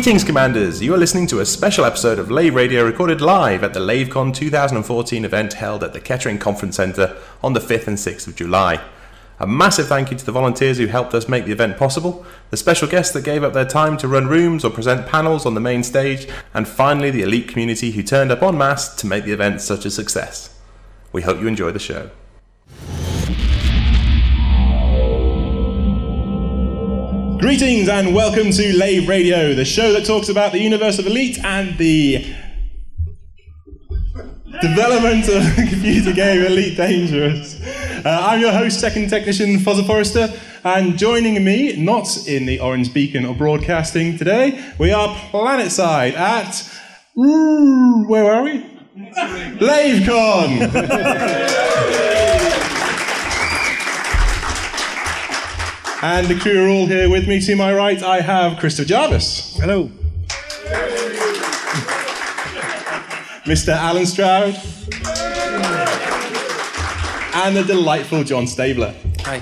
Greetings, Commanders! You are listening to a special episode of Lave Radio recorded live at the LaveCon 2014 event held at the Kettering Conference Centre on the 5th and 6th of July. A massive thank you to the volunteers who helped us make the event possible, the special guests that gave up their time to run rooms or present panels on the main stage, and finally the elite community who turned up en masse to make the event such a success. We hope you enjoy the show. Greetings and welcome to Lave Radio, the show that talks about the universe of Elite and the development of the computer game Elite Dangerous. Uh, I'm your host, second technician Fozzer Forrester, and joining me, not in the Orange Beacon or broadcasting today, we are Planetside at. Where are we? LaveCon! And the crew are all here with me. To my right, I have Christopher Jarvis. Hello. Mr. Allen Stroud. And the delightful John Stabler. Hi.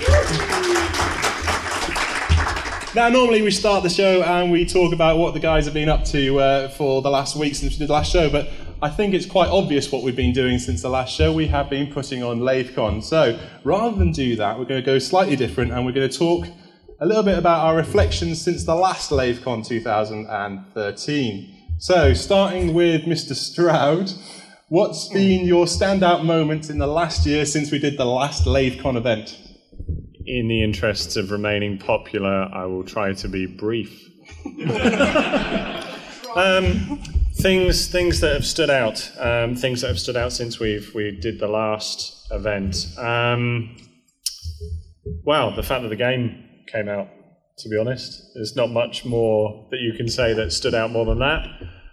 Now, normally we start the show and we talk about what the guys have been up to uh, for the last week since we did the last show, but I think it's quite obvious what we've been doing since the last show. We have been putting on LaveCon. So rather than do that, we're going to go slightly different and we're going to talk a little bit about our reflections since the last LaveCon 2013. So, starting with Mr. Stroud, what's been your standout moment in the last year since we did the last LaveCon event? In the interests of remaining popular, I will try to be brief. um, things, things that have stood out. Um, things that have stood out since we've we did the last event. Um, well, the fact that the game came out. To be honest, there's not much more that you can say that stood out more than that.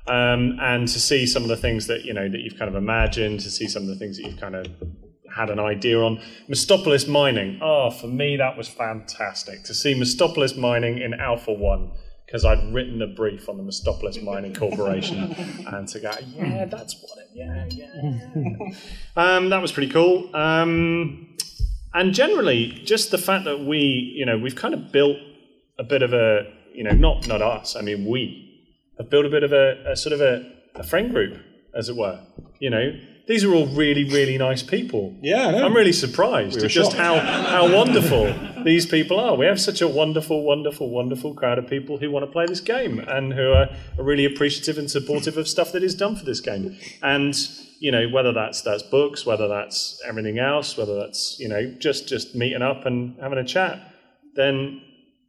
Um, and to see some of the things that you know that you've kind of imagined, to see some of the things that you've kind of had an idea on. Mistopolis mining. Oh, for me that was fantastic to see Mistopolis mining in Alpha One because I'd written a brief on the Mistopolis Mining Corporation, and to go, yeah, that's what it, yeah, yeah. Um, that was pretty cool. Um, and generally, just the fact that we, you know, we've kind of built a bit of a, you know, not not us. I mean, we have built a bit of a, a sort of a, a friend group, as it were. You know, these are all really, really nice people. Yeah, I know. I'm really surprised We at just shocked. how, how wonderful these people are. We have such a wonderful, wonderful, wonderful crowd of people who want to play this game and who are, are really appreciative and supportive of stuff that is done for this game. And you know, whether that's that's books, whether that's everything else, whether that's you know just just meeting up and having a chat, then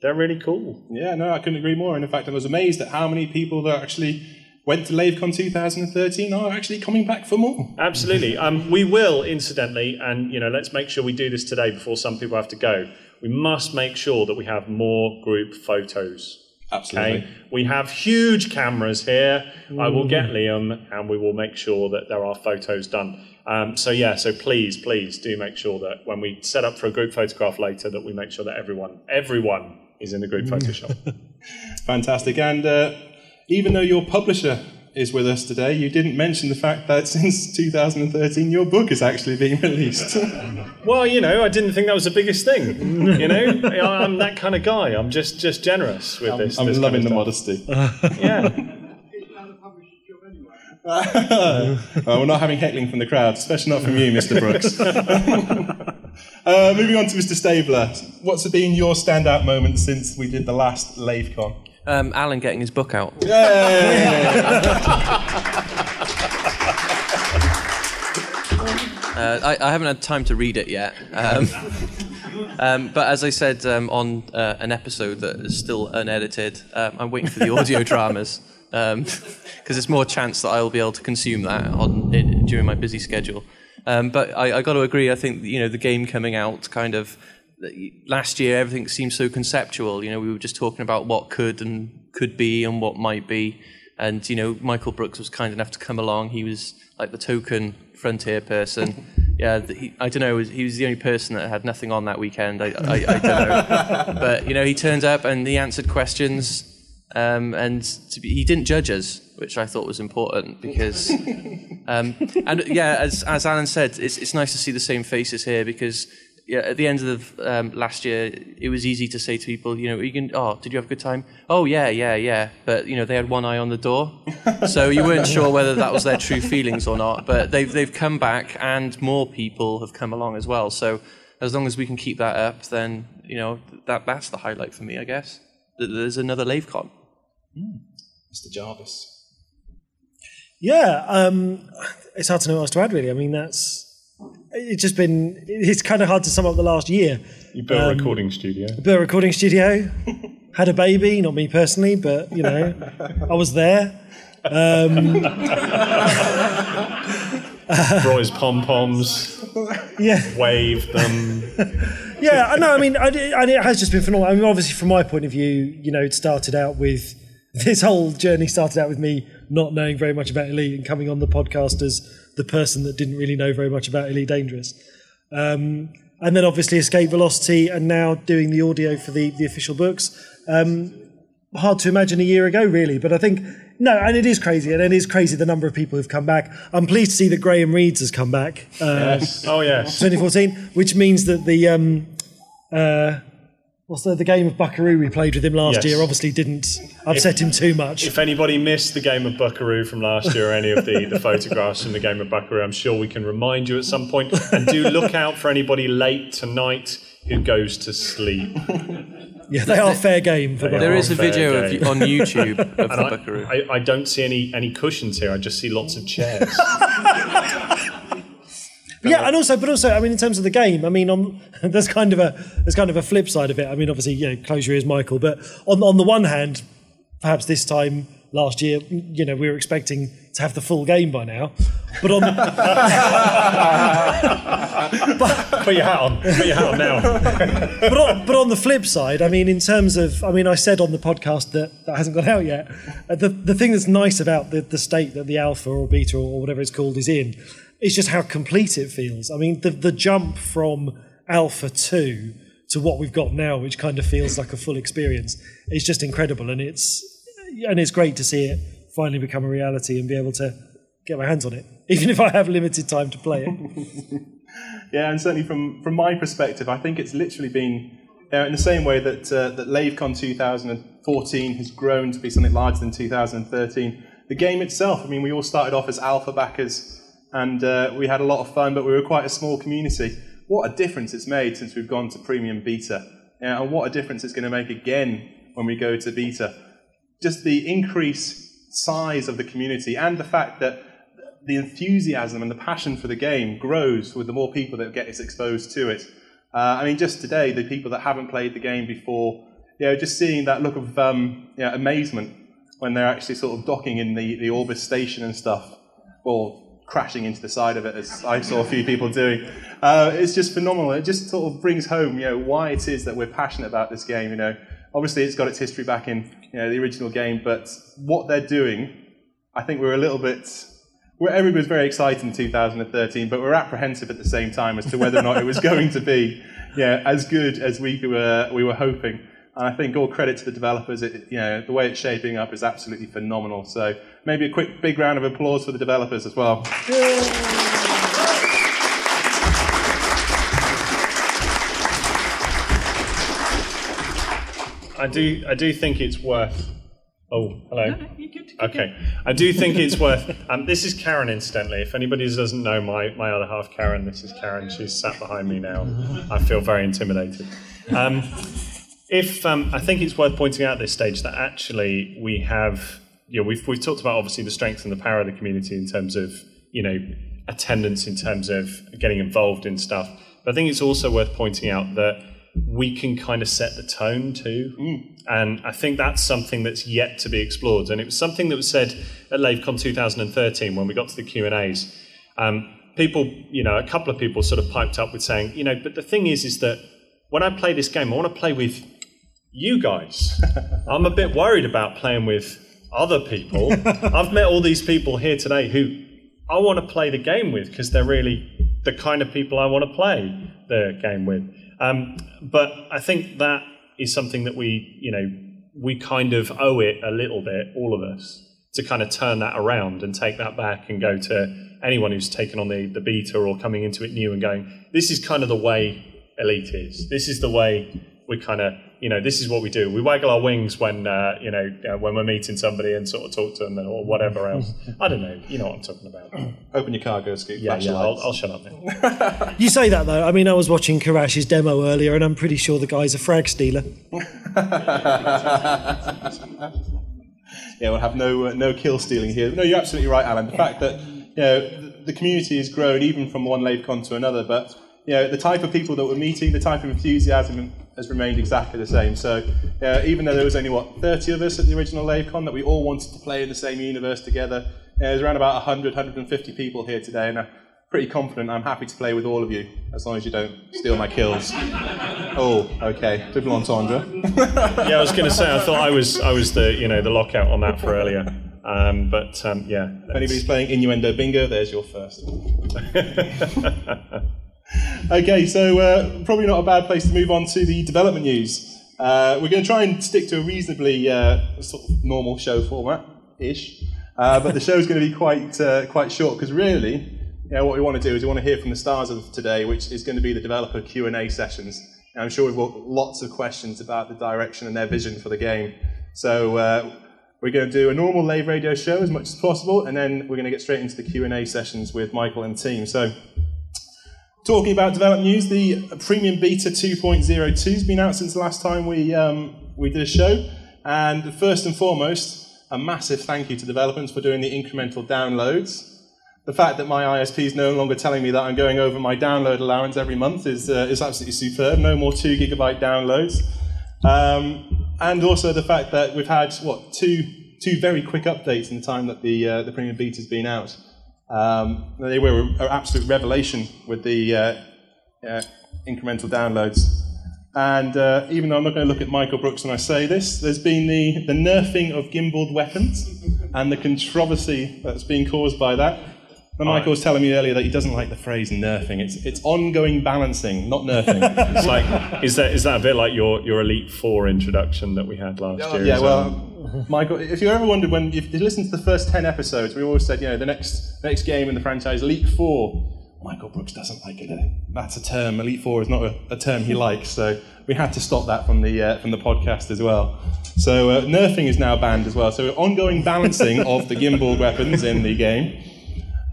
they're really cool. Yeah, no, I couldn't agree more. And in fact, I was amazed at how many people that actually went to LaveCon 2013 are actually coming back for more. Absolutely. Um, we will, incidentally, and you know, let's make sure we do this today before some people have to go. We must make sure that we have more group photos. Absolutely. Okay, we have huge cameras here. I will get Liam, and we will make sure that there are photos done. Um, so yeah, so please, please do make sure that when we set up for a group photograph later, that we make sure that everyone, everyone, is in the group Photoshop. Fantastic. And uh, even though your publisher is with us today, you didn't mention the fact that since 2013 your book is actually being released. well, you know, I didn't think that was the biggest thing. You know, I'm that kind of guy. I'm just just generous with this. I'm this loving the kind of stuff. modesty. Yeah. well, we're not having heckling from the crowd, especially not from you, Mr. Brooks. uh, moving on to Mr. Stabler. What's been your standout moment since we did the last LaveCon? Um, Allen getting his book out. Uh, I, I haven't had time to read it yet. Um, um, but as I said um, on uh, an episode that is still unedited, um, I'm waiting for the audio dramas because there's more chance that I'll be able to consume that on, in, during my busy schedule. Um, but I, I got to agree. I think you know the game coming out kind of last year. Everything seemed so conceptual. You know, we were just talking about what could and could be and what might be. And you know, Michael Brooks was kind enough to come along. He was like the token frontier person. Yeah, he, I don't know. He was the only person that had nothing on that weekend. I, I, I don't know, but you know, he turned up and he answered questions, um, and to be, he didn't judge us, which I thought was important because, um, and yeah, as as Allen said, it's it's nice to see the same faces here because yeah, at the end of the, um, last year, it was easy to say to people, you know, you can, oh, did you have a good time? Oh, yeah, yeah, yeah. But, you know, they had one eye on the door. so you weren't sure whether that was their true feelings or not. But they've, they've come back and more people have come along as well. So as long as we can keep that up, then, you know, that, that's the highlight for me, I guess. There's another LaveCon. Mr. Jarvis. Yeah, um, it's hard to know what else to add. Really, I mean, that's it's just been. It's kind of hard to sum up the last year. You built a um, recording studio. Built a recording studio, had a baby. Not me personally, but you know, I was there. Um, Brought his pom poms, Yeah, waved them. yeah. I know. I mean, I, and it has just been phenomenal. I mean, obviously, from my point of view, you know, it started out with this whole journey started out with me not knowing very much about Elite and coming on the podcast as the person that didn't really know very much about Elite Dangerous. Um, and then obviously Escape Velocity, and now doing the audio for the, the official books. Um, hard to imagine a year ago, really, but I think no, and it is crazy, and it is crazy the number of people who've come back. I'm pleased to see that Graham Reeds has come back. Uh, Oh yes. 2014, which means that the um, uh, what's the, the game of Buckaroo we played with him last Yes. year obviously didn't upset him too much. If anybody missed the game of Buckaroo from last year or any of the, the photographs from the game of Buckaroo, I'm sure we can remind you at some point. And do look out for anybody late tonight who goes to sleep. yeah, they are fair game for They There are is a video of, on YouTube of the I, Buckaroo. I, I don't see any, any cushions here. I just see lots of chairs. Yeah, and also, but also, I mean, in terms of the game, I mean, on there's kind of a there's kind of a flip side of it. I mean, obviously, you know, close your ears, Michael. But on on the one hand, perhaps this time last year, you know, we were expecting to have the full game by now. But on Put your hat on. Put your hat on now. but on, but on the flip side, I mean, in terms of, I mean, I said on the podcast that that hasn't gone out yet. Uh, the the thing that's nice about the the state that the alpha or beta or whatever it's called is in, is just how complete it feels. I mean, the the jump from alpha two to what we've got now, which kind of feels like a full experience, is just incredible, and it's and it's great to see it finally become a reality and be able to get my hands on it, even if I have limited time to play it. Yeah, and certainly from, from my perspective, I think it's literally been uh, in the same way that uh, that LaveCon 2014 has grown to be something larger than 2013. The game itself, I mean, we all started off as alpha backers, and uh, we had a lot of fun, but we were quite a small community. What a difference it's made since we've gone to premium beta, and what a difference it's going to make again when we go to beta. Just the increased size of the community and the fact that the enthusiasm and the passion for the game grows with the more people that get exposed to it. Uh, I mean, just today, the people that haven't played the game before, you know, just seeing that look of um, you know, amazement when they're actually sort of docking in the, the Orbis station and stuff, or crashing into the side of it, as I saw a few people doing. Uh, it's just phenomenal. It just sort of brings home, you know, why it is that we're passionate about this game. You know, obviously it's got its history back in you know the original game, but what they're doing, I think we're a little bit well, everybody was very excited in 2013, but we we're apprehensive at the same time as to whether or not it was going to be yeah, as good as we were, we were hoping. And I think all credit to the developers. It, you know, the way it's shaping up is absolutely phenomenal. So maybe a quick big round of applause for the developers as well. I do. I do think it's worth. Oh, hello. Okay, I do think it's worth. Um, this is Karen, incidentally. If anybody doesn't know my, my other half, Karen, this is Karen. She's sat behind me now. I feel very intimidated. Um, if um, I think it's worth pointing out at this stage that actually we have, you know, we've we've talked about obviously the strength and the power of the community in terms of you know attendance, in terms of getting involved in stuff. But I think it's also worth pointing out that we can kind of set the tone too. And I think that's something that's yet to be explored. And it was something that was said at LaveCon 2013 when we got to the Q and A's. Um, people, you know, a couple of people sort of piped up with saying, you know, but the thing is, is that when I play this game, I want to play with you guys. I'm a bit worried about playing with other people. I've met all these people here today who I want to play the game with because they're really the kind of people I want to play the game with. Um, but I think that is something that we, you know, we kind of owe it a little bit, all of us, to kind of turn that around and take that back and go to anyone who's taken on the, the beta or coming into it new and going, this is kind of the way Elite is. This is the way we kind of, you know, this is what we do. We waggle our wings when, uh, you know, uh, when we're meeting somebody and sort of talk to them or whatever else. I don't know. You know what I'm talking about. Open your cargo scoop. Yeah, yeah. I'll. I'll shut up now. You say that though. I mean, I was watching Karash's demo earlier, and I'm pretty sure the guy's a frag stealer. yeah, we'll have no uh, no kill stealing here. No, you're absolutely right, Allen. The fact that you know the, the community has grown even from one LaveCon to another, but you know the type of people that we're meeting, the type of enthusiasm has remained exactly the same. So uh, even though there was only what 30 of us at the original LaveCon that we all wanted to play in the same universe together, uh, there's around about 100, 150 people here today, and I'm pretty confident I'm happy to play with all of you as long as you don't steal my kills. oh, okay, double entendre. yeah, I was going to say. I thought I was, I was the, you know, the lockout on that for earlier. Um, but um, yeah, If anybody's playing Innuendo Bingo, there's your first. okay, so uh, probably not a bad place to move on to the development news. Uh, we're going to try and stick to a reasonably uh, sort of normal show format ish, uh, but the show is going to be quite uh, quite short because really, you know, what we want to do is we want to hear from the stars of today, which is going to be the developer Q and A sessions. And I'm sure we've got lots of questions about the direction and their vision for the game. So. Uh, we're going to do a normal Lave Radio show as much as possible, and then we're going to get straight into the Q&A sessions with Michael and team. So, talking about development news, the Premium Beta 2.02 has been out since the last time we, um, we did a show. And first and foremost, a massive thank you to developers for doing the incremental downloads. The fact that my ISP is no longer telling me that I'm going over my download allowance every month is, uh, is absolutely superb. No more 2 gigabyte downloads. Um, and also the fact that we've had what two two very quick updates in the time that the uh, the premium beta has been out. Um, they were an absolute revelation with the uh, uh, incremental downloads. And uh, even though I'm not going to look at Michael Brooks when I say this, there's been the, the nerfing of gimbaled weapons and the controversy that's been caused by that. And Michael was telling me earlier that he doesn't like the phrase nerfing. It's, it's ongoing balancing, not nerfing. It's like, is that is that a bit like your, your Elite Four introduction that we had last year? Yeah, as well, Michael, if you ever wondered when, if you listened to the first 10 episodes, we always said, you know, the next, next game in the franchise, Elite Four, Michael Brooks doesn't like it. That's a term. Elite Four is not a, a term he likes, so we had to stop that from the, uh, from the podcast as well. So uh, nerfing is now banned as well. So ongoing balancing of the gimbal weapons in the game.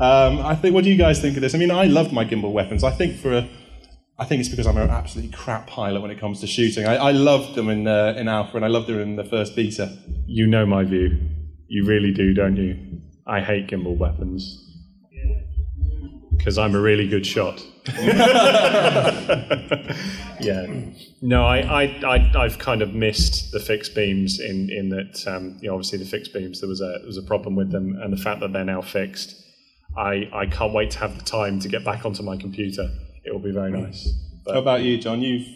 Um, I think. What do you guys think of this? I mean, I loved my gimbal weapons. I think for a, I think it's because I'm an absolutely crap pilot when it comes to shooting. I, I loved them in uh, in alpha, and I loved them in the first beta. you know my view. You really do, don't you? I hate gimbal weapons because I'm a really good shot. yeah. No, I, I, I, I've kind of missed the fixed beams in, in that, um, you know, obviously the fixed beams, there was, a, there was a problem with them, and the fact that they're now fixed, I, I can't wait to have the time to get back onto my computer. It will be very nice. How about you, John? You've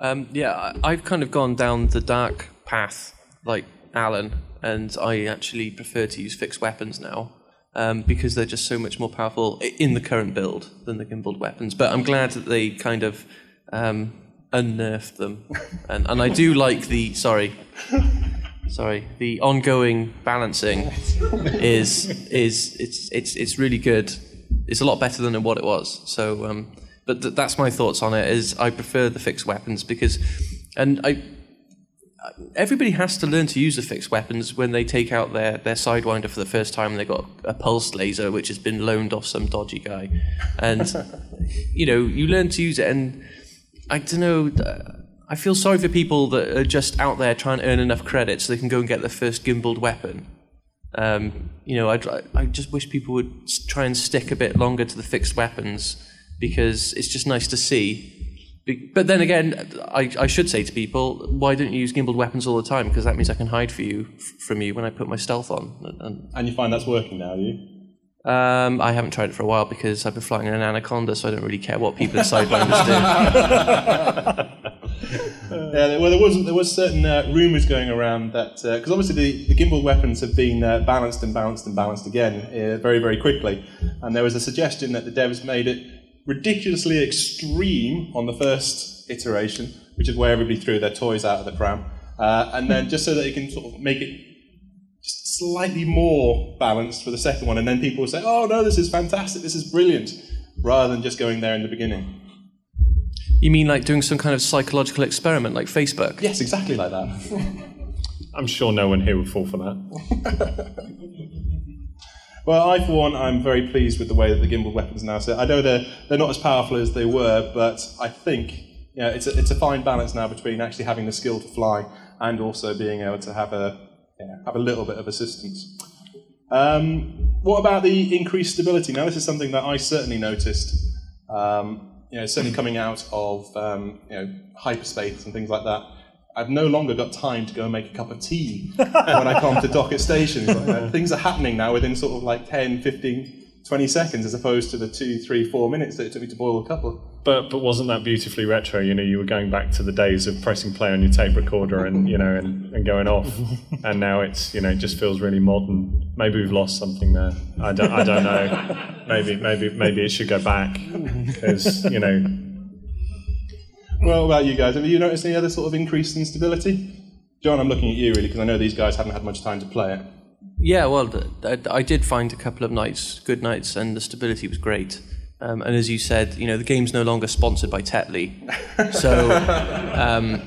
Um, yeah, I- I've kind of gone down the dark path, like Allen, and I actually prefer to use fixed weapons now um, because they're just so much more powerful in the current build than the gimbaled weapons. But I'm glad that they kind of um, unnerfed them, and and I do like the sorry. Sorry, the ongoing balancing is is it's it's it's really good. It's a lot better than what it was. So, um, but th- that's my thoughts on it. Is I prefer the fixed weapons because, and I everybody has to learn to use the fixed weapons when they take out their, their sidewinder for the first time they've got a pulse laser which has been loaned off some dodgy guy. And, you know, you learn to use it. And I don't know, I feel sorry for people that are just out there trying to earn enough credit so they can go and get their first gimbaled weapon. Um, you know, I, I just wish people would try and stick a bit longer to the fixed weapons because it's just nice to see. But then again, I, I should say to people, why don't you use gimbaled weapons all the time? Because that means I can hide for you from you when I put my stealth on. And, and you find that's working now, do you? um, I haven't tried it for a while because I've been flying in an anaconda, so I don't really care what people in sidewinders do. Yeah, well, there was there was certain uh, rumours going around that because obviously the, the gimbal weapons have been uh, balanced and balanced and balanced again uh, very very quickly, and there was a suggestion that the devs made it ridiculously extreme on the first iteration, which is where everybody threw their toys out of the pram, uh, and then just so that it can sort of make it slightly more balanced for the second one, and then people will say, "Oh no, this is fantastic, this is brilliant," rather than just going there in the beginning. You mean like doing some kind of psychological experiment like Facebook? Yes, exactly like that. I'm sure no one here would fall for that. Well, I, for one, I'm very pleased with the way that the gimbal weapons now sit. I know they're, they're not as powerful as they were, but I think you know, it's, a, it's a fine balance now between actually having the skill to fly and also being able to have a, you know, have a little bit of assistance. Um, what about the increased stability? Now, this is something that I certainly noticed. Um, you know, certainly coming out of um, you know, hyperspace and things like that. I've no longer got time to go and make a cup of tea when I come to docket stations. Like, you know, things are happening now within sort of like 10, 15, 20 seconds as opposed to the two, three, four minutes that it took me to boil a couple. But but wasn't that beautifully retro? You know, you were going back to the days of pressing play on your tape recorder and you know and, and going off, and now it's you know it just feels really modern. Maybe we've lost something there. I don't I don't know. Maybe maybe maybe it should go back because you know Well, about you guys? Have you noticed any other sort of increase in stability? John, I'm looking at you really because I know these guys haven't had much time to play it. Yeah, well, th- I did find a couple of nights, good nights, and the stability was great. Um, and as you said, you know, the game's no longer sponsored by Tetley, so um,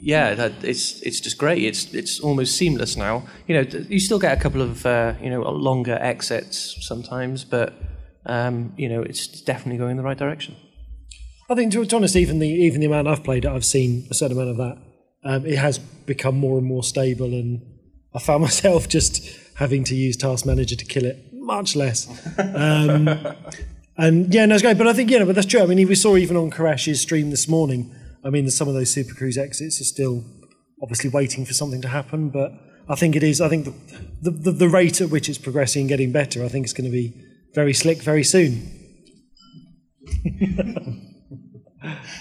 yeah, that, it's it's just great. It's it's almost seamless now. You know, you still get a couple of uh, you know longer exits sometimes, but um, you know, it's definitely going in the right direction. I think, to be honest, even the even the amount I've played it, I've seen a certain amount of that. Um, it has become more and more stable, and I found myself just having to use Task Manager to kill it much less. Um, and yeah, no, it's great. But I think yeah, no, but that's true. I mean, we saw even on Karash's stream this morning. I mean, some of those Super Cruise exits are still obviously waiting for something to happen, but I think it is. I think the the, the rate at which it's progressing and getting better, I think it's going to be very slick very soon.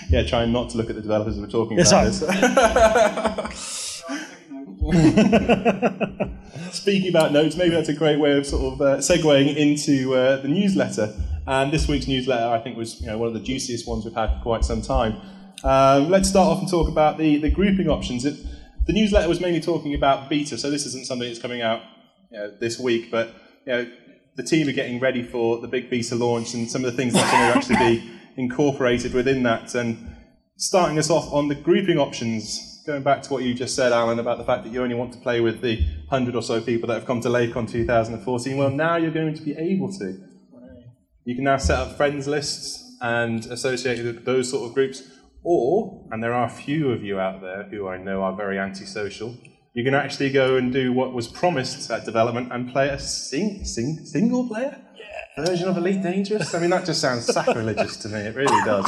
Yeah, trying not to look at the developers as we're talking Yes, about I- this. Speaking about notes, maybe that's a great way of sort of uh, segueing into uh, the newsletter. And this week's newsletter, I think, was you know, one of the juiciest ones we've had for quite some time. Um, let's start off and talk about the, the grouping options. It, the newsletter was mainly talking about beta, so this isn't something that's coming out you know, this week, but you know, the team are getting ready for the big beta launch and some of the things that are going to actually be incorporated within that. And starting us off on the grouping options, going back to what you just said, Allen, about the fact that you only want to play with the 100 or so people that have come to LaveCon 2014. Well, now you're going to be able to. You can now set up friends lists and associate with those sort of groups. Or, and there are a few of you out there who I know are very antisocial, you can actually go and do what was promised at development and play a sing, sing, single player version of Elite Dangerous. I mean, that just sounds sacrilegious to me. It really does.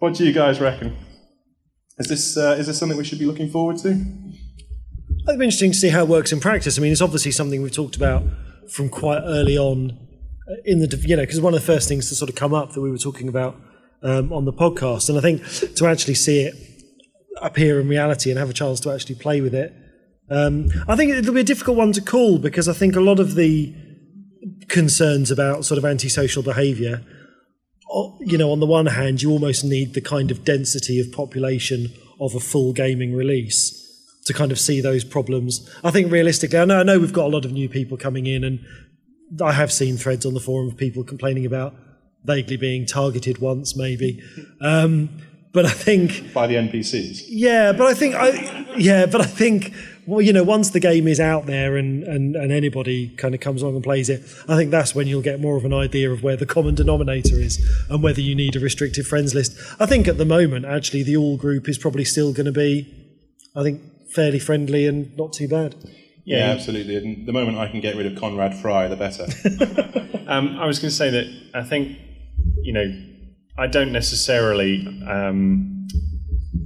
What do you guys reckon? Is this uh, is this something we should be looking forward to? It'll be interesting to see how it works in practice. I mean, it's obviously something we've talked about from quite early on in the, you know, because one of the first things to sort of come up that we were talking about um, on the podcast. And I think to actually see it appear in reality and have a chance to actually play with it, um, I think it'll be a difficult one to call because I think a lot of the concerns about sort of antisocial behaviour you know, on the one hand, you almost need the kind of density of population of a full gaming release to kind of see those problems. I think realistically, I know, I know we've got a lot of new people coming in, and I have seen threads on the forum of people complaining about vaguely being targeted once, maybe. Um, but I think By the NPCs. yeah, but I think I yeah, but I think well, you know, once the game is out there and, and, and anybody kind of comes along and plays it, I think that's when you'll get more of an idea of where the common denominator is and whether you need a restricted friends list. I think at the moment, actually, the all group is probably still going to be, I think, fairly friendly and not too bad. Yeah, absolutely. And the moment I can get rid of Conrad Fry, the better. Um, I was going to say that I think, you know, I don't necessarily. Um,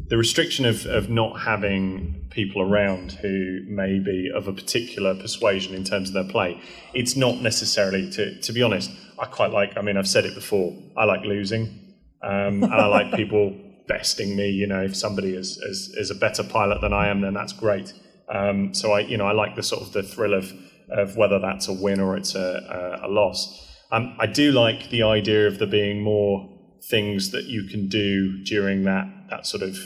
the restriction of, of not having people around who may be of a particular persuasion in terms of their play, it's not necessarily, to, to be honest, I quite like, I mean, I've said it before, I like losing. Um, and I like people besting me. You know, if somebody is, is, is a better pilot than I am, then that's great. Um, so I, you know, I like the sort of the thrill of, of whether that's a win or it's a, a, a loss. Um, I do like the idea of there being more things that you can do during that that sort of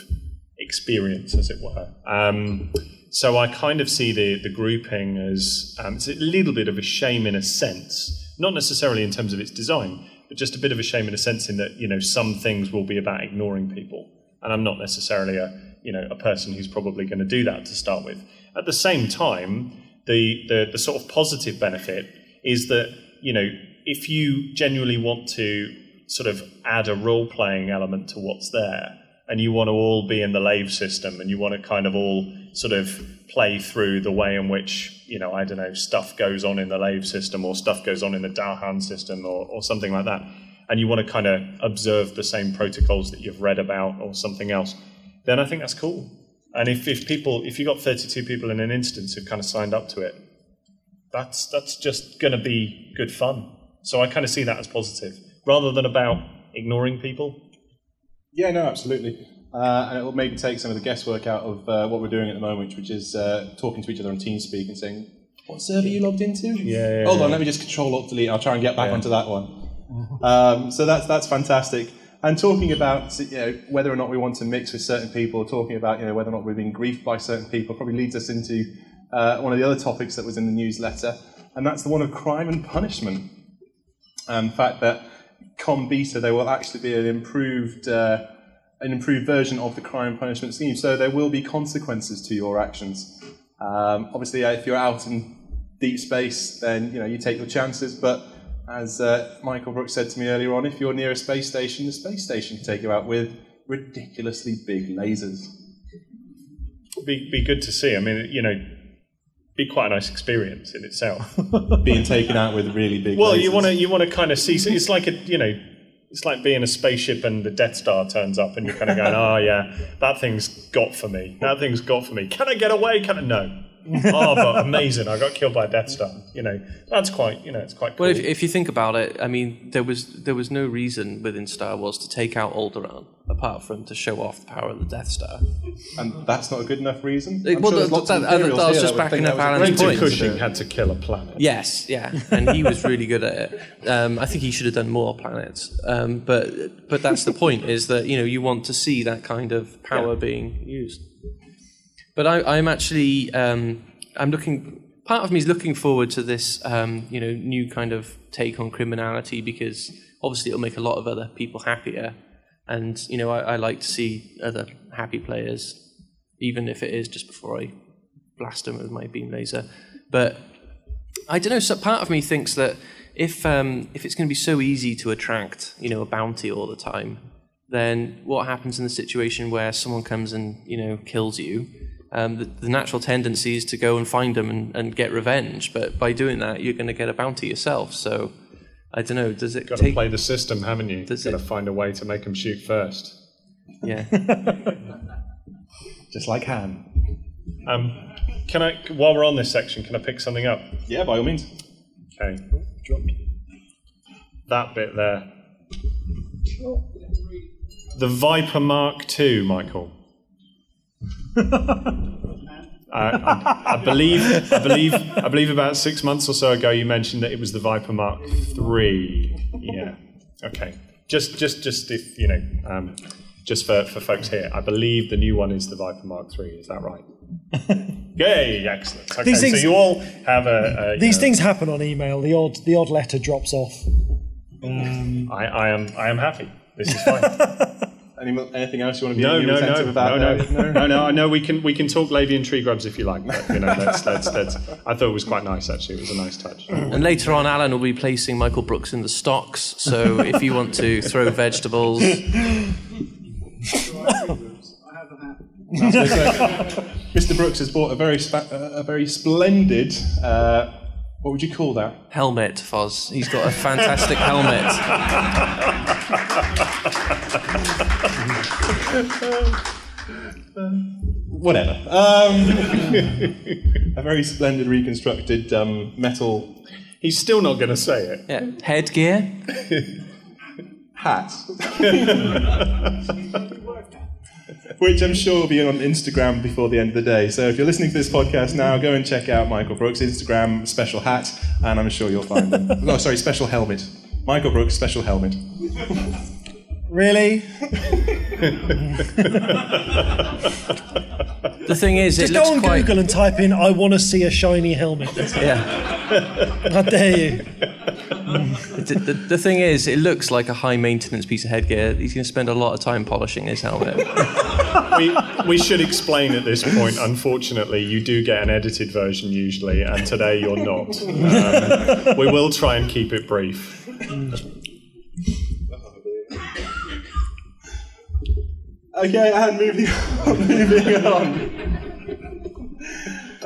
experience, as it were. Um, so I kind of see the the grouping as um, it's a little bit of a shame in a sense, not necessarily in terms of its design, but just a bit of a shame in a sense in that you know some things will be about ignoring people, and I'm not necessarily a you know a person who's probably going to do that to start with. At the same time, the the, the sort of positive benefit is that you know if you genuinely want to sort of add a role playing element to what's there and you want to all be in the lave system and you want to kind of all sort of play through the way in which you know i don't know stuff goes on in the lave system or stuff goes on in the dahan system or, or something like that and you want to kind of observe the same protocols that you've read about or something else then i think that's cool. And if, if people if you've got 32 people in an instance who've kind of signed up to it that's that's just going to be good fun. So i kind of see that as positive. Rather than about ignoring people Yeah, no, absolutely. Uh, and it will maybe take some of the guesswork out of uh, what we're doing at the moment, which is uh, talking to each other on TeamSpeak and saying, "What server are you logged into?" Yeah, yeah, Hold on, yeah. let me just Control Alt Delete. I'll try and get back onto that one. Um, so that's that's fantastic. And talking about you know whether or not we want to mix with certain people, talking about you know whether or not we're being griefed by certain people, probably leads us into uh, one of the other topics that was in the newsletter, and that's the one of crime and punishment. And the fact that com beta there will actually be an improved uh, an improved version of the crime punishment scheme. So there will be consequences to your actions. Um, obviously, uh, if you're out in deep space, then you know you take your chances. But as uh, Michael Brooks said to me earlier on, if you're near a space station, the space station can take you out with ridiculously big lasers. Be, be good to see i mean you know be quite a nice experience in itself Being taken out with really big. Well, lasers. you want to you want to kind of see. so It's like a you know, it's like being a spaceship and the Death Star turns up and you're kind of going, oh yeah, that thing's got for me. That thing's got for me. Can I get away? Can I? No. oh, but amazing! I got killed by a Death Star. You know, that's quite you know, it's quite cool. Well, if, if you think about it, I mean, there was there was no reason within Star Wars to take out Alderaan apart from to show off the power of the Death Star. and that's not a good enough reason. I'm well, sure there's that- lots of that- I- materials I was just that would think backing up was a Allen's great Peter point. choice to Cushing had to kill a planet. Yes, yeah, and he was really good at it. Um, I think he should have done more planets. Um, but but that's the point: is that you know you want to see that kind of power being used. But I, I'm actually um, I'm looking. Part of me is looking forward to this, um, you know, new kind of take on criminality because obviously it'll make a lot of other people happier, and you know I, I like to see other happy players, even if it is just before I blast them with my beam laser. But I don't know. So part of me thinks that if um, if it's going to be so easy to attract, you know, a bounty all the time, then what happens in the situation where someone comes and you know kills you? Um, the, the natural tendency is to go and find them and, and get revenge. But by doing that, you're going to get a bounty yourself. So I don't know. Does it Got to take? play the system, haven't you? Does Got to find a way to make them shoot first. Yeah. Just like Han. Um, can I, while we're on this section, can I pick something up? Yeah, by all means. Okay. That bit there. The Viper Mark II, Michael. I, I, I believe, I believe, I believe about six months or so ago, you mentioned that it was the Viper Mark Three. Yeah. Okay. Just, just, just if you know, um, just for, for folks here, I believe the new one is the Viper Mark Three. Is that right? Yay! Excellent. Okay. These things- so you all have a. a These know, things happen on email. The odd the odd letter drops off. Um, I, I am I am happy. This is fine. Any, anything else you want to be no, no, no, retentive no, about? no, there? no, no, no. We can we can talk Lavian tree grubs if you like. But, you know, that's, that's, that's, I thought it was quite nice. Actually, it was a nice touch. And later on, Allen will be placing Michael Brooks in the stocks. So if you want to throw vegetables, Mr. Brooks has bought a very spa- uh, a very splendid. Uh, what would you call that? helmet, Foz. He's got a fantastic helmet. Whatever. Um, a very splendid reconstructed um, metal He's still not going to say it. Yeah, headgear. hat. Which I'm sure will be on Instagram before the end of the day. So if you're listening to this podcast now, go and check out Michael Brooks' Instagram special hat, and I'm sure you'll find them. no, oh, sorry, special helmet. Michael Brooks special helmet. really? The thing is, Just it go on quite. Google and type in "I want to see a shiny helmet." Yeah. How dare you? the, the, the thing is, it looks like a high maintenance piece of headgear. He's going to spend a lot of time polishing his helmet. we, we should explain at this point, unfortunately, you do get an edited version usually, and today you're not. Um, we will try and keep it brief. Okay, and moving on. moving on.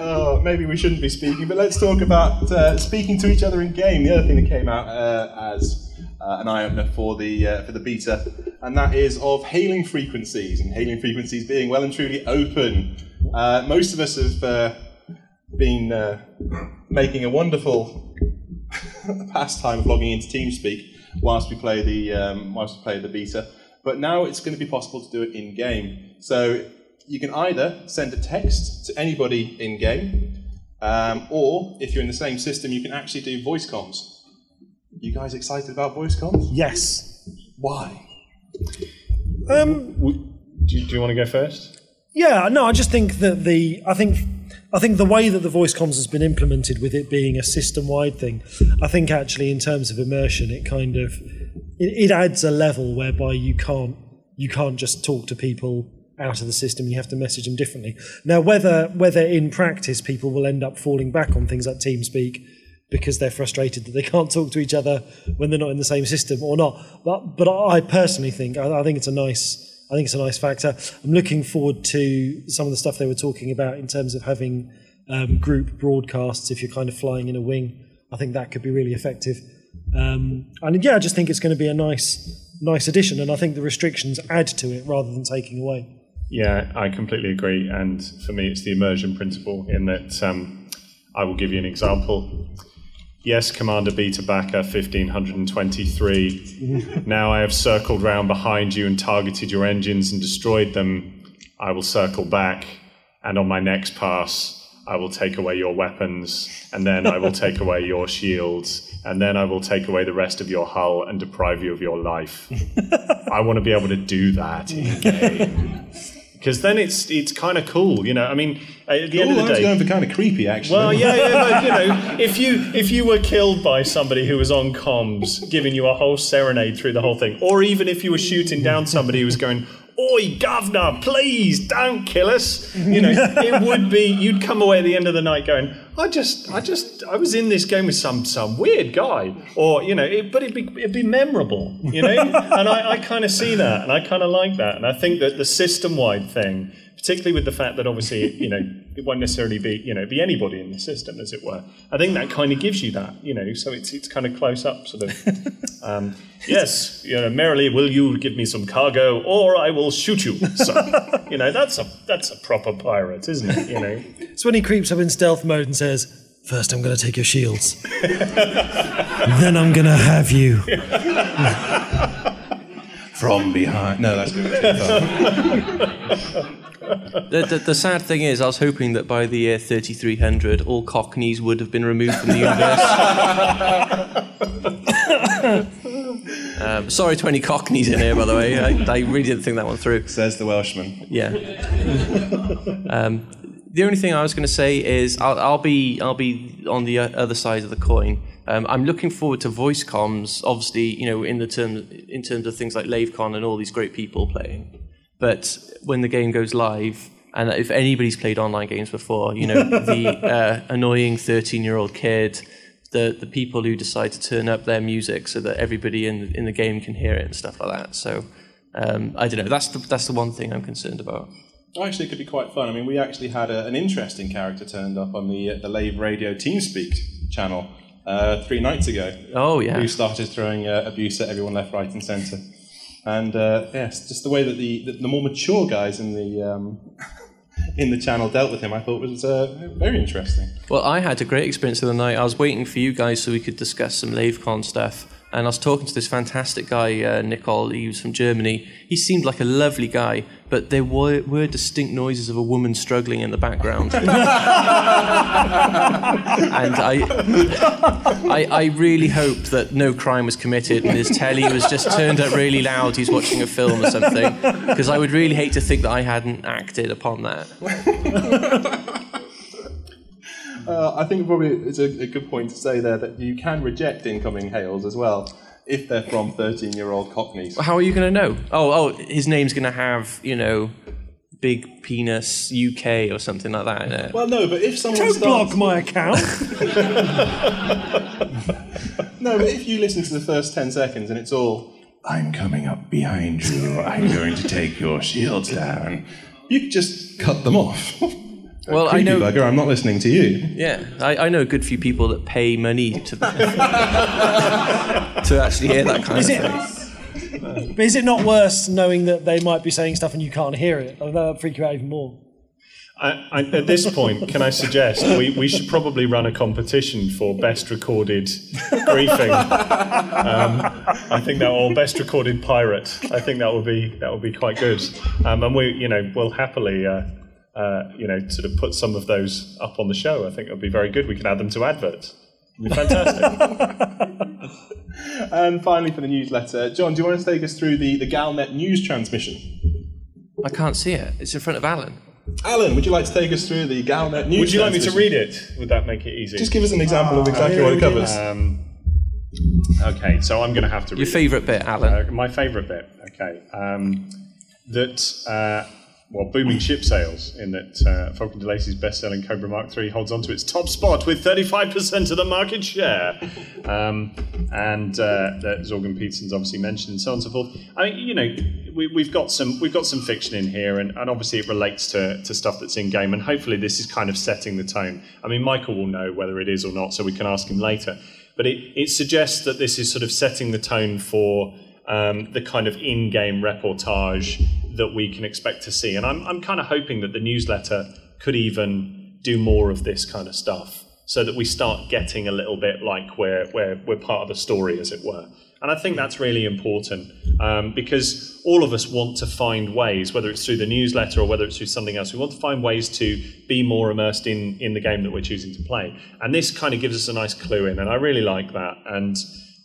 Oh, maybe we shouldn't be speaking, but let's talk about uh, speaking to each other in game. The other thing that came out uh, as uh, an eye opener for the uh, for the beta, and that is of hailing frequencies and hailing frequencies being well and truly open. Uh, most of us have uh, been making a wonderful pastime of logging into TeamSpeak whilst we play the um, whilst we play the beta. But now it's going to be possible to do it in game. So you can either send a text to anybody in game, um, or if you're in the same system, you can actually do voice comms. You guys excited about voice comms? Yes. Why? Um, do, you, do you want to go first? Yeah, no, I just think that the I think I think the way that the voice comms has been implemented with it being a system wide thing, I think actually in terms of immersion, it kind of it, it adds a level whereby you can't you can't just talk to people out of the system. You have to message them differently. Now, whether whether in practice people will end up falling back on things like TeamSpeak because they're frustrated that they can't talk to each other when they're not in the same system or not, but but I personally think I, I think it's a nice. I think it's a nice factor. I'm looking forward to some of the stuff they were talking about in terms of having um, group broadcasts if you're kind of flying in a wing. I think that could be really effective. Um, and yeah, I just think it's going to be a nice, nice addition, and I think the restrictions add to it rather than taking away. Yeah, I completely agree. And for me, it's the immersion principle in that um, I will give you an example. Yes, Commander Beta Backer 1523. now I have circled round behind you and targeted your engines and destroyed them. I will circle back, and on my next pass, I will take away your weapons, and then I will take away your shields, and then I will take away the rest of your hull and deprive you of your life. I want to be able to do that in game because then it's it's kind of cool, you know. I mean, at the end of the I was day, going for kind of creepy, actually. well, yeah, yeah, but you know, if you if you were killed by somebody who was on comms, giving you a whole serenade through the whole thing, or even if you were shooting down somebody who was going, "Oi, governor, please don't kill us," you know, it would be you'd come away at the end of the night going, "I just, I just, I was in this game with some some weird guy," or you know, it, but it'd be it'd be memorable, you know, and I, I kind of see that, and I kind of like that, and I think that the system wide thing particularly with the fact that obviously, you know, it won't necessarily be, you know, be anybody in the system, as it were. I think that kind of gives you that, you know, so it's it's kind of close up, sort of. Um, yes, you know, merrily will you give me some cargo, or I will shoot you. So, you know, that's a that's a proper pirate, isn't it? You know. It's when he creeps up in stealth mode and says, First, I'm going to take your shields. then I'm going to have you. From behind. No, that's good. The, the, the sad thing is, I was hoping that by the year 3300, all Cockneys would have been removed from the universe. um, sorry to any Cockneys in here, by the way. I, I really didn't think that one through. Says the Welshman. Yeah. Um, the only thing I was going to say is I'll, I'll be I'll be on the other side of the coin. Um, I'm looking forward to voice comms. Obviously, you know, in the term in terms of things like LaveCon and all these great people playing. But when the game goes live, and if anybody's played online games before, you know, the uh, annoying 13 year old kid, the, the people who decide to turn up their music so that everybody in, in the game can hear it and stuff like that. So, um, I don't know, that's the, that's the one thing I'm concerned about. Actually, it could be quite fun. I mean, we actually had a, an interesting character turned up on the uh, the Lave Radio TeamSpeak channel uh, three nights ago. Oh, yeah. Who started throwing uh, abuse at everyone left, right, and centre. And uh, yes, just the way that the, the, the more mature guys in the um, in the channel dealt with him, I thought was uh, very interesting. Well, I had a great experience the other night. I was waiting for you guys so we could discuss some LaveCon stuff. And I was talking to this fantastic guy, uh, Nicole. He was from Germany. He seemed like a lovely guy, but there were, were distinct noises of a woman struggling in the background. and I, I, I really hoped that no crime was committed and his telly was just turned up really loud. He's watching a film or something, because I would really hate to think that I hadn't acted upon that. Uh, I think probably it's a, a good point to say there that you can reject incoming hails as well if they're from 13 year old cockneys. How are you going to know? Oh, oh, his name's going to have, you know, Big Penis UK or something like that in it. Well, no, but if someone Don't starts, block my account. no, but if you listen to the first 10 seconds and it's all, I'm coming up behind you, I'm going to take your shields down, you just cut them off. Well, I know bugger. I'm not listening to you. Yeah, I, I know a good few people that pay money to to actually hear that kind Is of it? thing. But is it not worse knowing that they might be saying stuff and you can't hear it? Oh, That'll freak you out even more. I, I, at this point, can I suggest we, we should probably run a competition for best recorded griefing? Um, I think that or best recorded pirate. I think that would be that would be quite good. Um, and we, you know, we'll happily, uh, uh, you know, sort of put some of those up on the show. I think it would be very good. We can add them to adverts. It'd be fantastic. And finally, for the newsletter, John, do you want to take us through the, the Galnet news transmission? I can't see it. It's in front of Allen. Allen, would you like to take us through the Galnet news would you like me to read it? Would that make it easy? Just give us an example of exactly what it covers. Um, okay, so I'm going to have to read Your favourite bit, Allen. Uh, my favourite bit, okay. Um, that, uh, well, booming ship sales, in that uh, Faulcon DeLacy's best selling Cobra Mark III holds on to its top spot with 35% of the market share. Um, and uh, that Zorgon Peterson's obviously mentioned, and so on and so forth. I mean, you know, we, we've got some we've got some fiction in here, and, and obviously it relates to, to stuff that's in game, and hopefully this is kind of setting the tone. I mean, Michael will know whether it is or not, so we can ask him later. But it, it suggests that this is sort of setting the tone for um, the kind of in-game reportage that we can expect to see. And I'm, I'm kind of hoping that the newsletter could even do more of this kind of stuff so that we start getting a little bit like we're, we're, we're part of the story, as it were. And I think that's really important um, because all of us want to find ways, whether it's through the newsletter or whether it's through something else, we want to find ways to be more immersed in, in the game that we're choosing to play. And this kind of gives us a nice clue in, and I really like that. And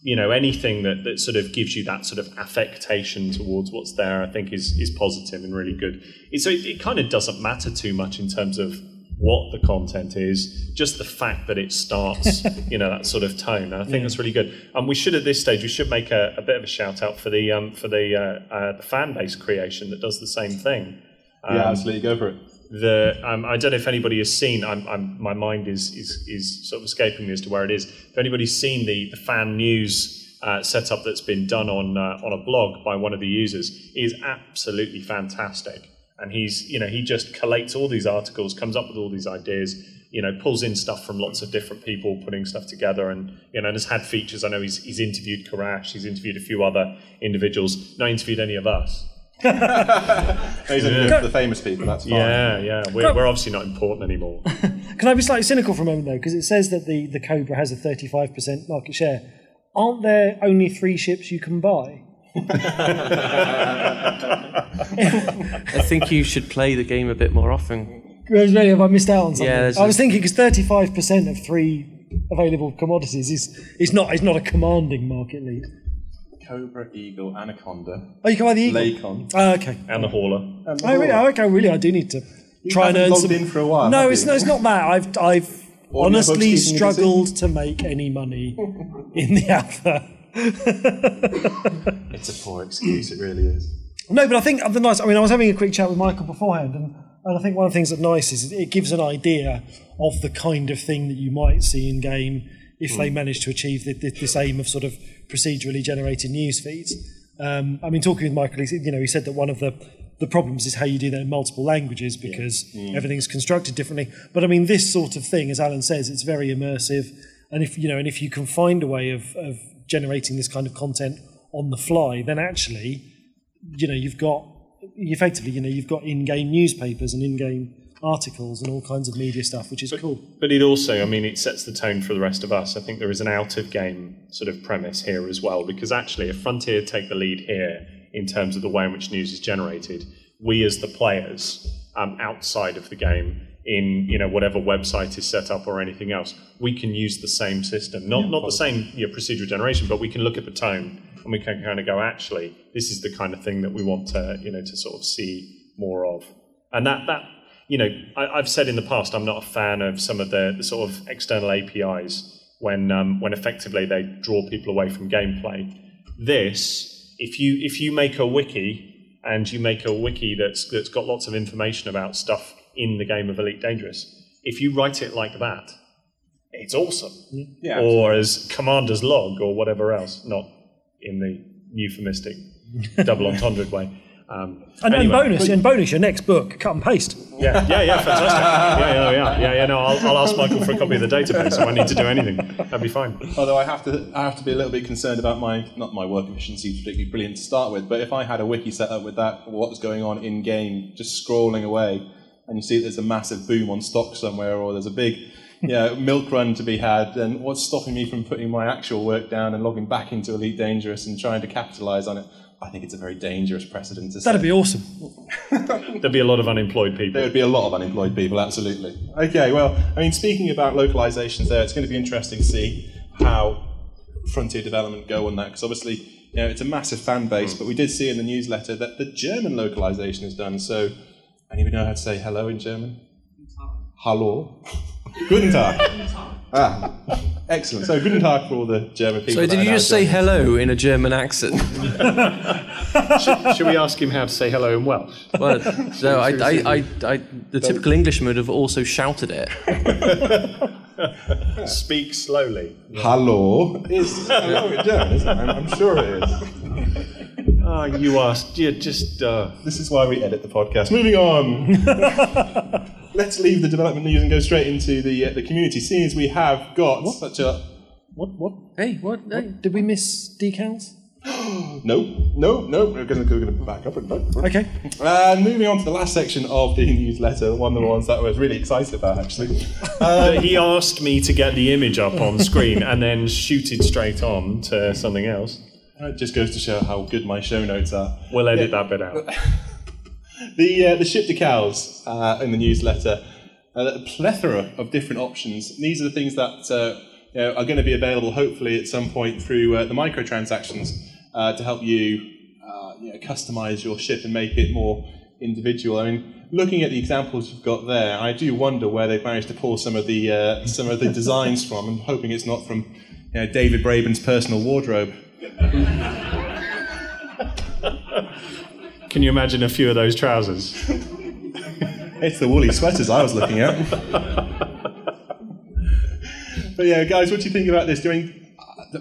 you know anything that, that sort of gives you that sort of affectation towards what's there i think is is positive and really good. It, so it, it kind of doesn't matter too much in terms of what the content is just the fact that it starts you know that sort of tone. And i think that's really good. And we should at this stage we should make a, a bit of a shout out for the um, for the uh, uh, the fan base creation that does the same thing. Yeah, absolutely, go for it. The um, I don't know if anybody has seen. I'm, I'm, my mind is, is is sort of escaping me as to where it is. If anybody's seen the the fan news uh, setup that's been done on uh, on a blog by one of the users, is absolutely fantastic. And he's you know he just collates all these articles, comes up with all these ideas. You know, pulls in stuff from lots of different people, putting stuff together, and you know, and has had features. I know he's he's interviewed Karash, he's interviewed a few other individuals, not interviewed any of us. He's only good for the famous people, that's fine. Yeah, yeah, we're, we're obviously not important anymore. Can I be slightly cynical for a moment though? Because it says that the, the Cobra has a 35% market share. Aren't there only three ships you can buy? I think you should play the game a bit more often. Really, have I missed out on something? Yeah, there's I was a- thinking because 35% of three available commodities is, is not is not a commanding market lead. Cobra, Eagle, Anaconda, Oh, you can buy the Eagle. Lacon. Oh, okay. And the hauler. and the Oh, really? Hawk. Oh, okay. Really, I do need to try and haven't earn logged some. in for a while, No, have it's you? no, it's not that. I've I've Or your honestly books keeping you busy? struggled to make any money in the alpha. It's a poor excuse, it really is. No, but I think the nice. I mean, I was having a quick chat with Michael beforehand, and, and I think one of the things that's nice is it gives an idea of the kind of thing that you might see in game if they manage to achieve the, the, this aim of sort of procedurally generated news feeds. Um, I mean, talking with Michael, you know, he said that one of the the problems is how you do that in multiple languages because everything's constructed differently. But I mean, this sort of thing, as Alan says, it's very immersive, and if you know, and if you can find a way of, of generating this kind of content on the fly, then actually you know you've got effectively you know you've got in-game newspapers and in-game articles and all kinds of media stuff which is cool. But it also, I mean, it sets the tone for the rest of us. I think there is an out of game sort of premise here as well, because actually, if Frontier take the lead here in terms of the way in which news is generated, we as the players um, outside of the game, in you know whatever website is set up or anything else, we can use the same system, not not the same you know, procedural generation, but we can look at the tone and we can kind of go, actually, this is the kind of thing that we want to you know to sort of see more of, and that that you know, I, I've said in the past I'm not a fan of some of the, the sort of external APIs when um, when effectively they draw people away from gameplay. This, if you if you make a wiki and you make a wiki that's that's got lots of information about stuff in the game of Elite Dangerous, if you write it like that, it's awesome. Yeah, or as commander's log or whatever else, not in the euphemistic double entendre way. Um, And, and anyway. bonus, and bonus, your next book, cut and paste. Yeah, yeah, yeah, fantastic. Yeah, yeah, yeah, yeah, yeah. No, I'll, I'll ask Michael for a copy of the database if I need to do anything. That'd be fine. Although I have to, I have to be a little bit concerned about my not my work efficiency is particularly brilliant to start with, but if I had a wiki set up with that, what was going on in game, just scrolling away, and you see there's a massive boom on stock somewhere, or there's a big, you know, milk run to be had, then what's stopping me from putting my actual work down and logging back into Elite Dangerous and trying to capitalise on it? I think it's a very dangerous precedent to set. That'd be awesome. There'd be a lot of unemployed people. There would be a lot of unemployed people, absolutely. Okay, well, I mean, speaking about localizations there, it's going to be interesting to see how Frontier Development go on that, because obviously, you know, it's a massive fan base, but we did see in the newsletter that the German localization is done, so anybody know how to say hello in German? Hallo? Guten Tag. Ah, excellent. So, guten Tag for all the German people. So did you just say German. hello in a German accent? Should we ask him how to say hello in Welsh? Well, no, I, I, I, I, the typical Englishman would have also shouted it. Speak slowly. Hello is hello in German, isn't it? I'm, I'm sure it is. Ah, you asked. you're just. Uh, This is why we edit the podcast. Moving on. Let's leave the development news and go straight into the uh, the community. Seeing as we have got such a What? What? Hey, what? Hey. Did we miss decals? no, no, no. We're going to, we're going to back up and no. Okay. Uh, moving on to the last section of the newsletter, one of the ones that I was really excited about actually. uh, he asked me to get the image up on screen and then shoot it straight on to something else. It just goes to show how good my show notes are. We'll edit that bit out. The uh, the ship decals uh, in the newsletter, uh, a plethora of different options. These are the things that uh, you know, are going to be available hopefully at some point through uh, the microtransactions uh, to help you, you know, customize your ship and make it more individual. I mean, looking at the examples you've got there, I do wonder where they've managed to pull some of the some of the designs from. I'm hoping it's not from you know, David Braben's personal wardrobe. Can you imagine a few of those trousers? It's the woolly sweaters I was looking at. but yeah, guys, what do you think about this? Doing,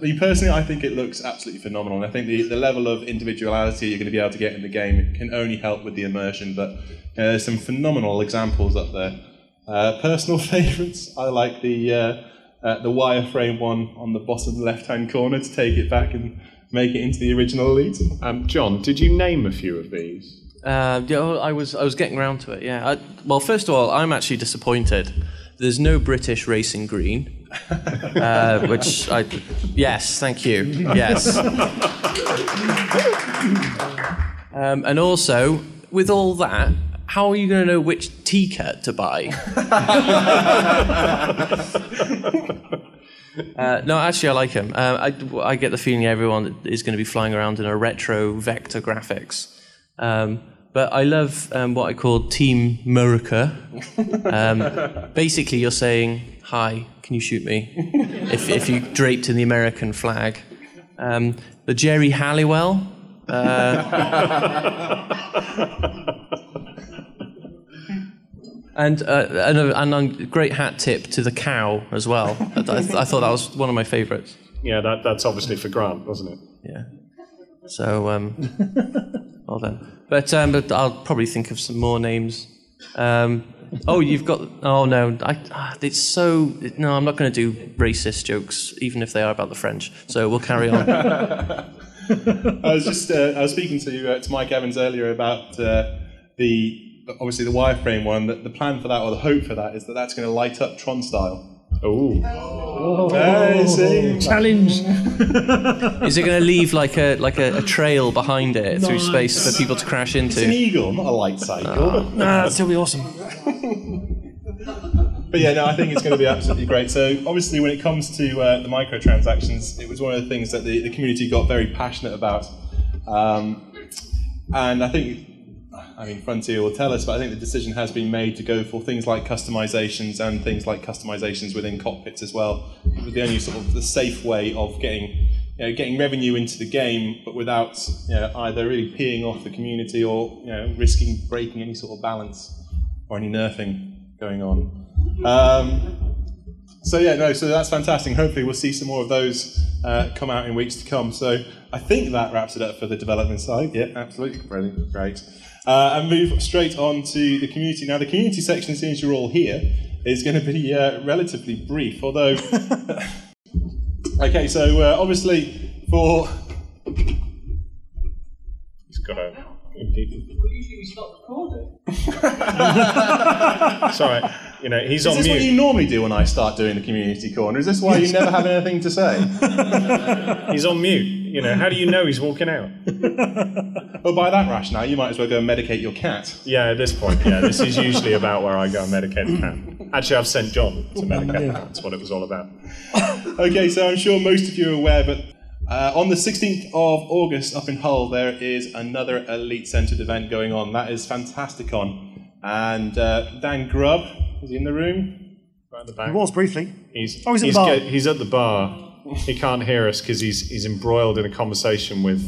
mean, personally, I think it looks absolutely phenomenal. And I think the, the level of individuality you're going to be able to get in the game can only help with the immersion. But uh, there's some phenomenal examples up there. Uh, personal favourites, I like the uh, uh, the wireframe one on the bottom left-hand corner to take it back and make it into the original elite. Um, John, did you name a few of these? Uh, yeah, I was I was getting around to it. Yeah. I, well, first of all, I'm actually disappointed. There's no British racing green, uh, which I yes, thank you. Yes. Um, and also, with all that, how are you going to know which T-cut to buy? Uh, no, actually, I like him. Uh, I, I get the feeling everyone is going to be flying around in a retro vector graphics. Um, but I love um, what I call Team Murica. Um, basically, you're saying, "Hi, can you shoot me?" if, if you draped in the American flag. Um, the Geri Halliwell. And, uh, and, a, and a great hat tip to the cow as well. I, I, I thought that was one of my favourites. Yeah, that, that's obviously for Grant, wasn't it? Yeah. So, um, well done. But, um, but I'll probably think of some more names. Um, oh, you've got. Oh no, I, ah, it's so. No, I'm not going to do racist jokes, even if they are about the French. So we'll carry on. I was just uh, I was speaking to uh, to Mike Evans earlier about uh, the obviously the wireframe one. That the plan for that or the hope for that is that that's going to light up Tron style. Oh, Hey, see? Challenge. Is it going to leave like a like a, a trail behind it through space for people to crash It's an into? eagle, not a light cycle. Nah, that'd still be awesome. But yeah, no, I think it's going to be absolutely great. So obviously, when it comes to uh, the microtransactions, it was one of the things that the, the community got very passionate about, um, and I think I mean, Frontier will tell us, but I think the decision has been made to go for things like customizations and things like customizations within cockpits as well. It was the only sort of the safe way of getting you know, getting revenue into the game, but without you know, either really peeing off the community or you know, risking breaking any sort of balance or any nerfing going on. Um, so yeah, no, so that's fantastic. Hopefully, we'll see some more of those uh, come out in weeks to come. So I think that wraps it up for the development side. Yeah, absolutely, brilliant, great. Uh, and move straight on to the community. Now, the community section, since you're all here, is going to be uh, relatively brief. Although, okay, so uh, obviously for He's got a. Usually we stop recording. Sorry, you know he's is on this is what you normally do when I start doing the community corner? Is this why you never have anything to say? He's on mute. You know how do you know he's walking out? Well, by that rationale, you might as well go and medicate your cat. Yeah, at this point, yeah, this is usually about where I go and medicate the cat. Actually, I've sent John to medicate the cat. That's what it was all about. Okay, so I'm sure most of you are aware, but uh, on the 16th of August up in Hull, there is another Elite Centred event going on. That is Fantasticon. And uh, Dan Grubb, is he in the room? Right at the back. He was briefly. He's, Oh, he's at he's, the bar. get- he's at the bar. He can't hear us because he's he's embroiled in a conversation with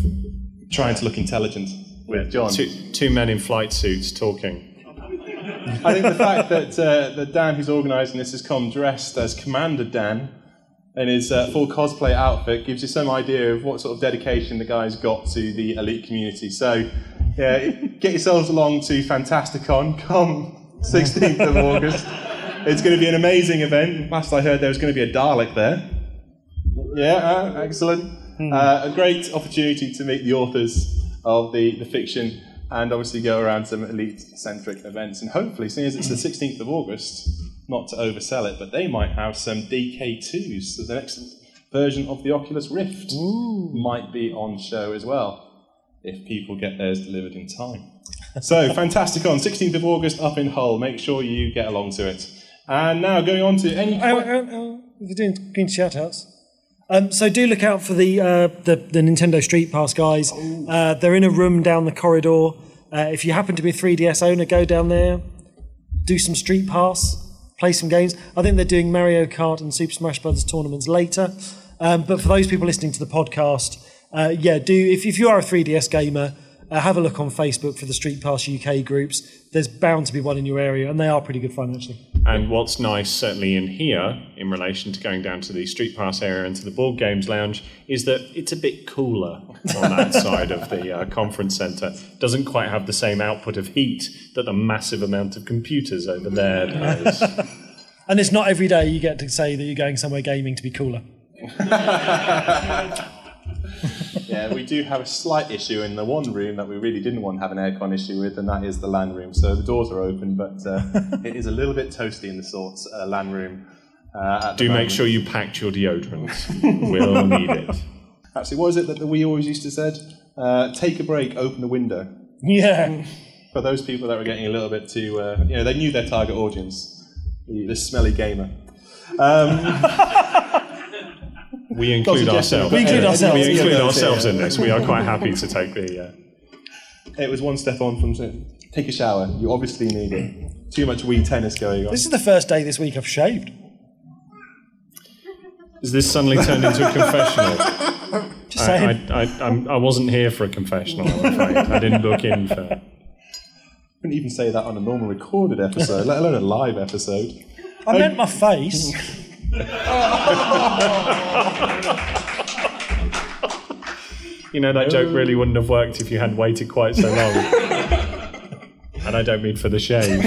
Trying to look intelligent with John. two, two men in flight suits talking. I think the fact that, uh, that Dan, who's organising this, has come dressed as Commander Dan in his uh, full cosplay outfit gives you some idea of what sort of dedication the guy's got to the elite community. So, yeah, get yourselves along to Fantasticon come 16th of August. It's going to be an amazing event. Last I heard, there was going to be a Dalek there. Yeah, uh, excellent. Uh, a great opportunity to meet the authors of the, the fiction and obviously go around some elite centric events. And hopefully, seeing as it's the 16th of August, not to oversell it, but they might have some DK2s. So the next version of the Oculus Rift might be on show as well if people get theirs delivered in time. So, Fantasticon, 16th of August up in Hull. Make sure you get along to it. And now going on to any. Oh, oh, oh, we're doing green shout outs. Um, so do look out for the, uh, the the Nintendo Street Pass guys. Uh, they're in a room down the corridor. Uh, if you happen to be a 3DS owner, go down there, do some Street Pass, play some games. I think they're doing Mario Kart and Super Smash Bros. tournaments later. Um, but for those people listening to the podcast, uh, yeah, do if, if you are a 3DS gamer, uh, have a look on Facebook for the Street Pass UK groups. There's bound to be one in your area, and they are pretty good fun actually. And what's nice, certainly in here, in relation to going down to the Street Pass area and to the board games lounge, is that it's a bit cooler on that side of the uh, conference centre. Doesn't quite have the same output of heat that the massive amount of computers over there does. And it's not every day you get to say that you're going somewhere gaming to be cooler. Yeah, we do have a slight issue in the one room that we really didn't want to have an aircon issue with, and that is the LAN room. So the doors are open, but uh, it is a little bit toasty in the sorts uh, LAN room. Uh, Do make sure you packed your deodorant. we'll need it. Actually, what is it that we always used to said? Uh, take a break, open the window. Yeah. For those people that were getting a little bit too, uh, you know, they knew their target audience, the, the smelly gamer. We include ourselves. We include ourselves, We include Yeah. ourselves in this. We are quite happy to take the. Uh, It was one step on from take a shower. You obviously need it. Too much Wii tennis going on. This is the first day this week I've shaved. Is this suddenly turned into a confessional? Just saying. I, I, I'm, I wasn't here for a confessional, I'm afraid. I didn't book in for. couldn't even say that on a normal recorded episode, let alone a live episode. I meant my face. You know, that joke really wouldn't have worked if you hadn't waited quite so long. and I don't mean for the shave.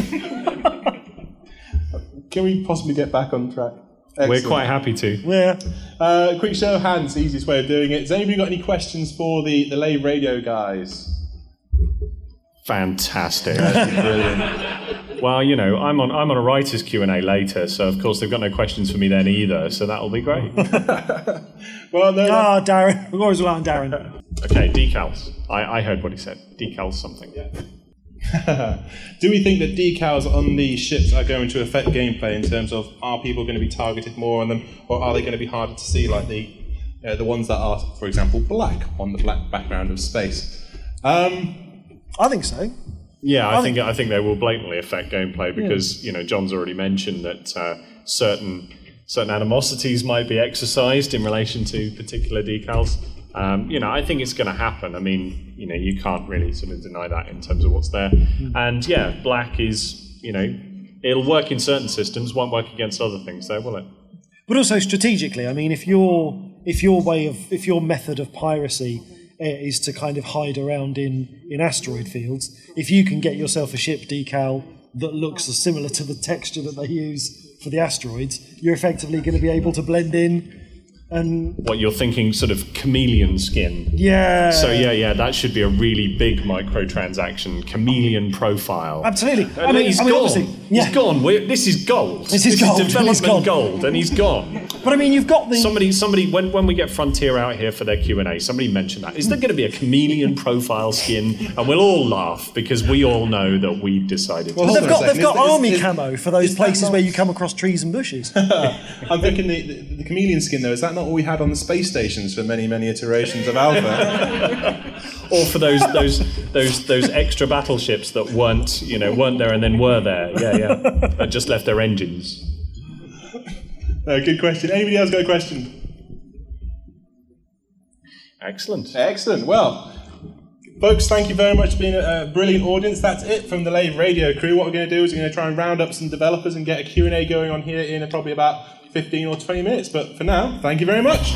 Can we possibly get back on track? We're quite happy to. Yeah. Uh, quick show of hands, easiest way of doing it. Has anybody got any questions for the, the Lave Radio guys? Fantastic. Brilliant. Well, you know, I'm on I'm on a writer's Q and A later, so of course they've got no questions for me then either. So that'll be great. well, no, Ah, Darren. We've always rely on Darren. Okay, decals. I, I heard what he said. Decals something. Yeah. Do we think that decals on the ships are going to affect gameplay in terms of are people going to be targeted more on them, or are they going to be harder to see, like the uh, the ones that are, for example, black on the black background of space? Um, I think so. Yeah, I, I think think- I think they will blatantly affect gameplay because you know John's already mentioned that uh, certain certain animosities might be exercised in relation to particular decals. Um, you know, I think it's going to happen. I mean, you know, you can't really sort of deny that in terms of what's there. And yeah, black is you know, it'll work in certain systems, won't work against other things, though, will it? But also strategically, I mean, if your if your way of if your method of piracy Uh, is to kind of hide around in in asteroid fields, if you can get yourself a ship decal that looks similar to the texture that they use for the asteroids, you're effectively going to be able to blend in. And What you're thinking, sort of chameleon skin. yeah, So yeah, yeah, that should be a really big microtransaction, chameleon profile. absolutely. And I mean, he's I mean, gone. yeah. He's gone. We're, this is gold. This is gold, and development he's gone. gold, and he's gone. But I mean, you've got the Somebody, somebody, when, when we get Frontier out here for their Q and A, somebody mentioned that. Is there going to be a chameleon profile skin? And we'll all laugh because we all know that we've decided. Well, to They've got, they've got Is- is- army is- camo for those places where you come across trees and bushes. I'm thinking the, the, the chameleon skin, though, is that not what we had on the space stations for many, many iterations of Alpha? or for those those those those extra battleships that weren't you know weren't there and then were there. Yeah, yeah. That just left their engines. Uh, good question. Anybody else got a question? Excellent. Excellent. Well, folks, thank you very much for being a, a brilliant audience. That's it from the Lave Radio crew. What we're going to do is we're going to try and round up some developers and get a Q&A going on here in probably about 15 or 20 minutes. But for now, thank you very much.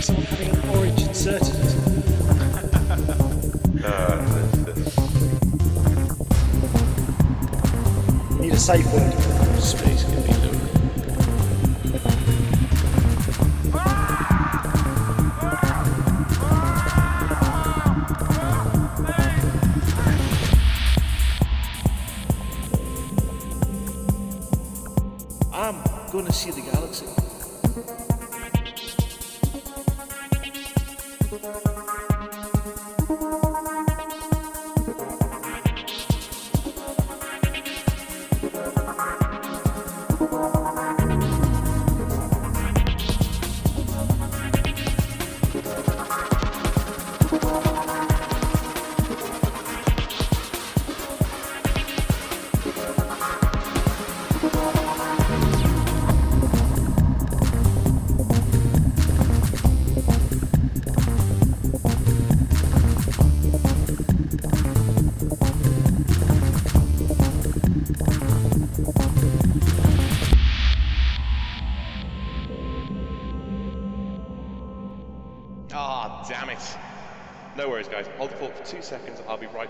Someone having an orange inserted. You need a safe word. Two seconds. I'll be right.